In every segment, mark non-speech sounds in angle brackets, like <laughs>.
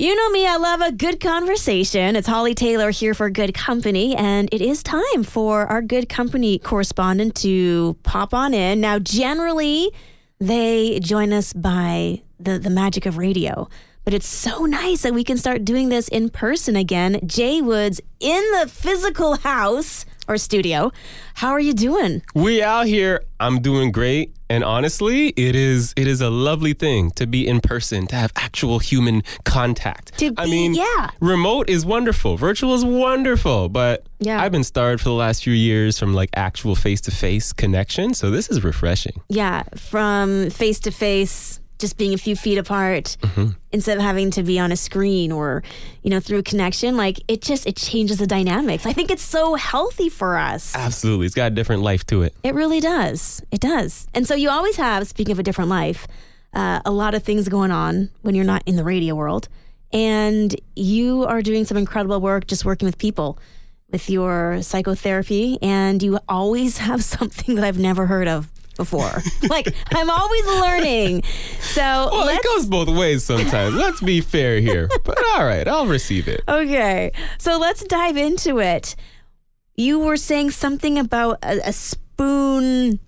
You know me, I love a good conversation. It's Holly Taylor here for Good Company, and it is time for our Good Company correspondent to pop on in. Now, generally, they join us by the, the magic of radio, but it's so nice that we can start doing this in person again. Jaye Woods in the physical house or studio. How are you doing? We out here. I'm doing great. And honestly, it is it is a lovely thing to be in person, to have actual human contact. To I be- mean, yeah. remote is wonderful, virtual is wonderful, but Yeah. I've been starved for the last few years from like actual face to face connection. So this is refreshing. Yeah, from face to face, just being a few feet apart instead of having to be on a screen or, you know, through a connection. Like it just it changes the dynamics. I think it's so healthy for us. Absolutely, it's got a different life to it. It really does. It does. And so you always have, speaking of a different life, uh, a lot of things going on when you're not in the radio world. And you are doing some incredible work just working with people with your psychotherapy. And you always <laughs> have something that I've never heard of before. like, I'm always learning. So, Well, it goes both ways sometimes. Let's be fair here. But all right, I'll receive it. Okay. So let's dive into it. You were saying something about a, a spoon.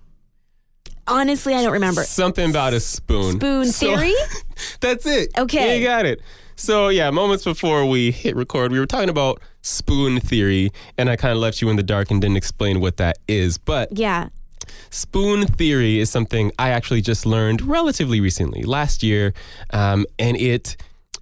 Honestly, I don't remember. Something about a spoon. Spoon So- theory? <laughs> That's it. Okay. You got it. So, yeah, moments before we hit record, we were talking about spoon theory, and I kind of left you in the dark and didn't explain what that is. But Yeah. Spoon theory is something I actually just learned relatively recently, last year, um, and it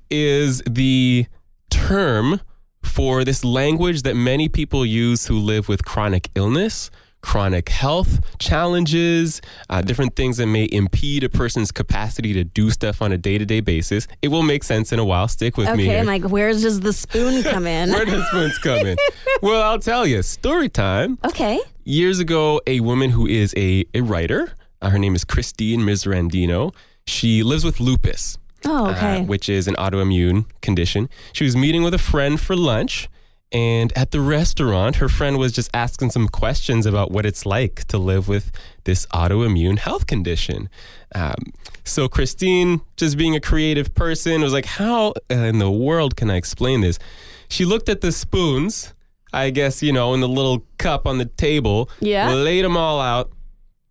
is the term for this language that many people use who live with chronic illness. Chronic health challenges, uh, different things that may impede a person's capacity to do stuff on a day to day basis. It will make sense in a while. Stick with me. Okay. I'm like, where does the spoon come in? <laughs> Where does spoons come in? <laughs> well, I'll tell you. Story time okay. years ago, a woman who is a, a writer, uh, her name is Christine Miserandino, she lives with lupus, Oh, uh, okay. which is an autoimmune condition. She was meeting with a friend for lunch. And at the restaurant, her friend was just asking some questions about what it's like to live with this autoimmune health condition. Um, so, Christine, just being a creative person, was like, How in the world can I explain this? She looked at the spoons, I guess, you know, in the little cup on the table, Yeah. laid them all out,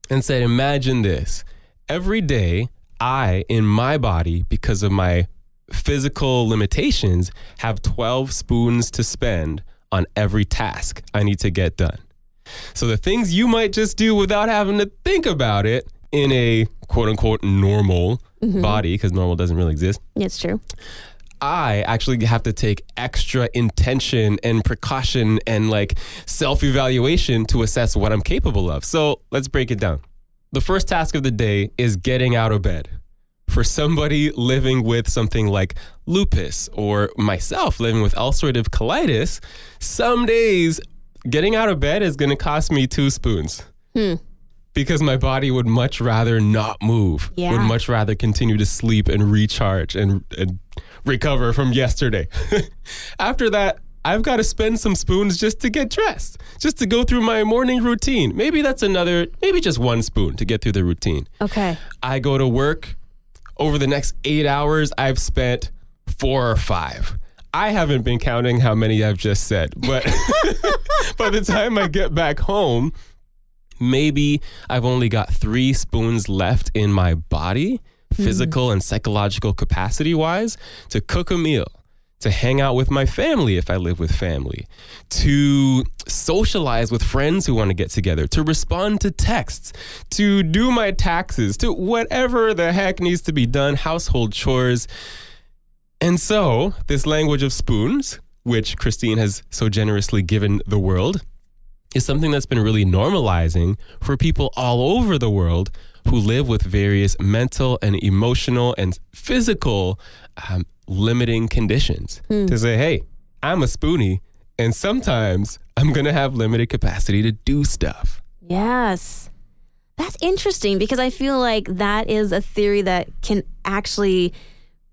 and said, Imagine this. Every day, I, in my body, because of my physical limitations, have 12 spoons to spend on every task I need to get done. So the things you might just do without having to think about it in a quote unquote normal mm-hmm. body, because normal doesn't really exist, it's true. I actually have to take extra intention and precaution and like self evaluation to assess what I'm capable of. So let's break it down. The first task of the day is getting out of bed. For somebody living with something like lupus or myself living with ulcerative colitis, some days getting out of bed is going to cost me two spoons hmm. because my body would much rather not move, Yeah. would much rather continue to sleep and recharge and, and recover from yesterday. <laughs> After that, I've got to spend some spoons just to get dressed, just to go through my morning routine. Maybe that's another, maybe just one spoon to get through the routine. Okay. I go to work. Over the next eight hours, I've spent four or five. I haven't been counting how many I've just said, but <laughs> by the time I get back home, maybe I've only got three spoons left in my body, hmm. physical and psychological capacity wise, to cook a meal, to hang out with my family if I live with family, to socialize with friends who want to get together, to respond to texts, to do my taxes, to whatever the heck needs to be done, household chores. And so, this language of spoons, which Christine has so generously given the world, is something that's been really normalizing for people all over the world who live with various mental and emotional and physical um, limiting conditions. To say, hey, I'm a spoonie, and sometimes I'm going to have limited capacity to do stuff. Yes. That's interesting because I feel like that is a theory that can actually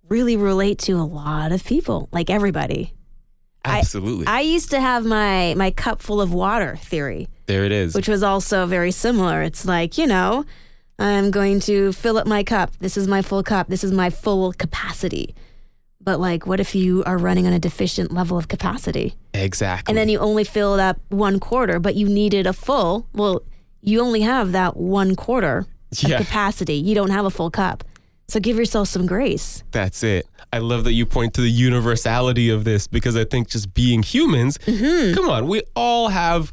really relate to a lot of people, like everybody. I- Absolutely. I used to have my my cup full of water theory, there it is. which was also very similar. It's like, you know, I'm going to fill up my cup. This is my full cup. This is my full capacity. But like, what if you are running on a deficient level of capacity? Exactly. And then you only filled up one quarter, but you needed a full. Well, you only have that one quarter of Yeah. capacity. You don't have a full cup. So give yourself some grace. That's it. I love that you point to the universality of this because I think just being humans, Mm-hmm. come on, we all have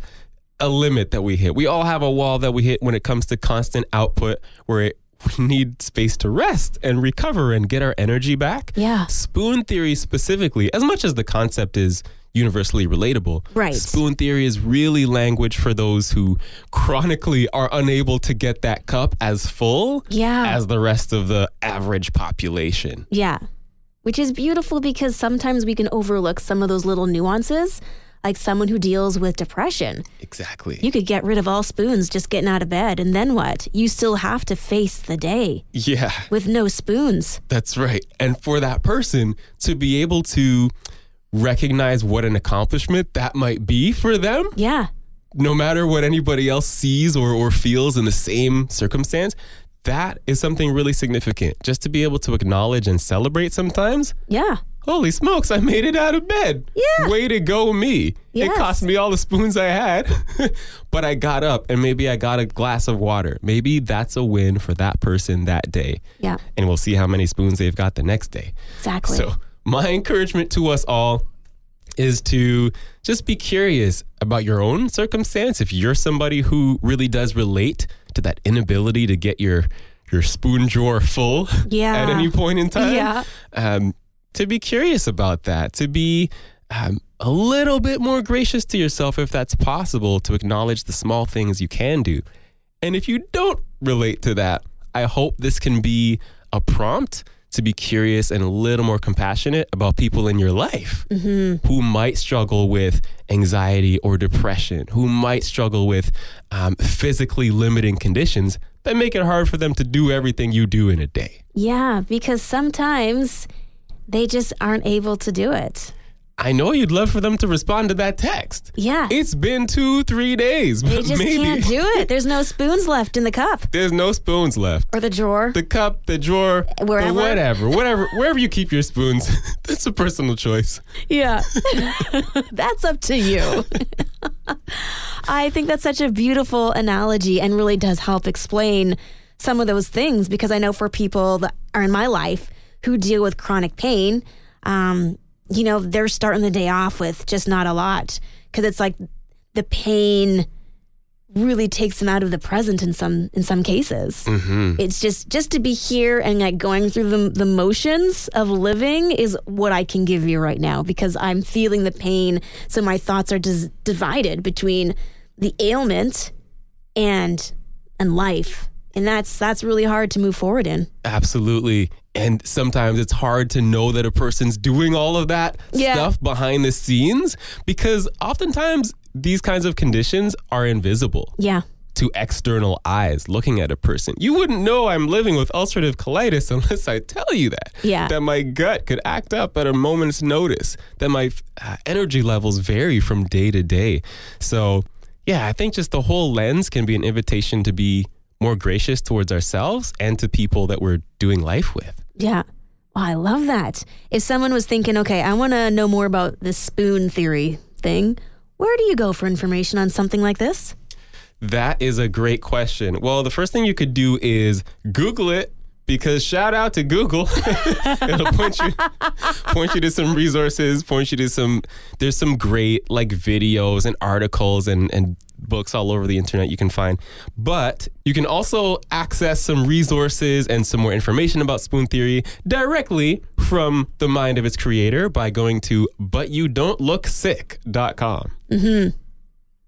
a limit that we hit. We all have a wall that we hit when it comes to constant output where it, <laughs> we need space to rest and recover and get our energy back. Yeah. Spoon theory specifically, as much as the concept is universally relatable, Right. spoon theory is really language for those who chronically are unable to get that cup as full Yeah. as the rest of the average population. Yeah. Which is beautiful because sometimes we can overlook some of those little nuances. Like someone who deals with depression, Exactly. you could get rid of all spoons just getting out of bed. And then what? You still have to face the day yeah, with no spoons. that's right. And for that person to be able to recognize what an accomplishment that might be for them, Yeah. no matter what anybody else sees or, or feels in the same circumstance, that is something really significant. Just to be able to acknowledge and celebrate sometimes. Yeah. Holy smokes, I made it out of bed. Yeah. Way to go, me. Yes. It cost me all the spoons I had, <laughs> but I got up and maybe I got a glass of water. Maybe that's a win for that person that day. Yeah. And we'll see how many spoons they've got the next day. Exactly. So, my encouragement to us all is to just be curious about your own circumstance. If you're somebody who really does relate to that inability to get your your spoon drawer full <laughs> Yeah. at any point in time, Yeah. um, to be curious about that, to be um, a little bit more gracious to yourself if that's possible, to acknowledge the small things you can do. And if you don't relate to that, I hope this can be a prompt to be curious and a little more compassionate about people in your life who might struggle with anxiety or depression, who might struggle with um, physically limiting conditions that make it hard for them to do everything you do in a day. yeah. Because sometimes they just aren't able to do it. I know you'd love for them to respond to that text. Yeah. It's been two, three days, they just maybe can't do it. <laughs> There's no spoons left in the cup there's no spoons left. or the drawer. The cup, the drawer, the Wherever. whatever, whatever, wherever you keep your spoons, <laughs> that's a personal choice. Yeah. <laughs> that's up to you. I think that's such a beautiful analogy and really does help explain some of those things because I know for people that are in my life who deal with chronic pain, um, you know, they're starting the day off with just not a lot because it's like the pain really takes them out of the present in some in some cases. Mm-hmm. It's just just to be here and like going through the the motions of living is what I can give you right now because I'm feeling the pain. So my thoughts are dis- divided between the ailment and and life, and that's that's really hard to move forward in. Absolutely. And sometimes it's hard to know that a person's doing all of that Yeah. stuff behind the scenes because oftentimes these kinds of conditions are invisible. Yeah, to external eyes looking at a person. You wouldn't know I'm living with ulcerative colitis <laughs> unless I tell you that. Yeah. That my gut could act up at a moment's notice, that my uh, energy levels vary from day to day. So, yeah, I think just the whole lens can be an invitation to be more gracious towards ourselves and to people that we're doing life with. Yeah. Wow, I love that. If someone was thinking, okay, I want to know more about this spoon theory thing, where do you go for information on something like this? That is a great question. Well, the first thing you could do is Google it because shout out to Google. <laughs> It'll point you point you to some resources, point you to some there's some great like videos and articles and and books all over the internet you can find. But you can also access some resources and some more information about spoon theory directly from the mind of its creator by going to butyoudontlooksick.com. Mm-hmm.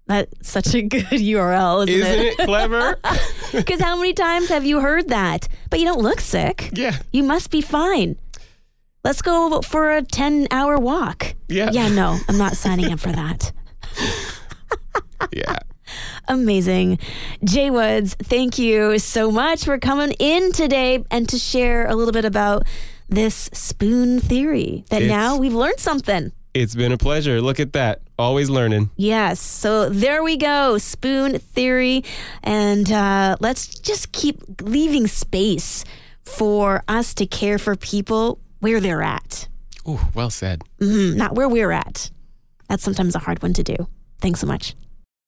That's such a good <laughs> URL, isn't, Isn't it clever? <laughs> Because how many times have you heard that? But you don't look sick. yeah. You must be fine. Let's go for a 10 hour walk. Yeah. Yeah, no, I'm not signing up for that. <laughs> Yeah. Amazing. Jaye Woods, thank you so much for coming in today and to share a little bit about this spoon theory that It's- now we've learned something. It's been a pleasure. Look at that. Always learning. Yes. So there we go. Spoon theory. And uh, let's just keep leaving space for us to care for people where they're at. Ooh, well said. Mhm, not where we're at. That's sometimes a hard one to do. Thanks so much.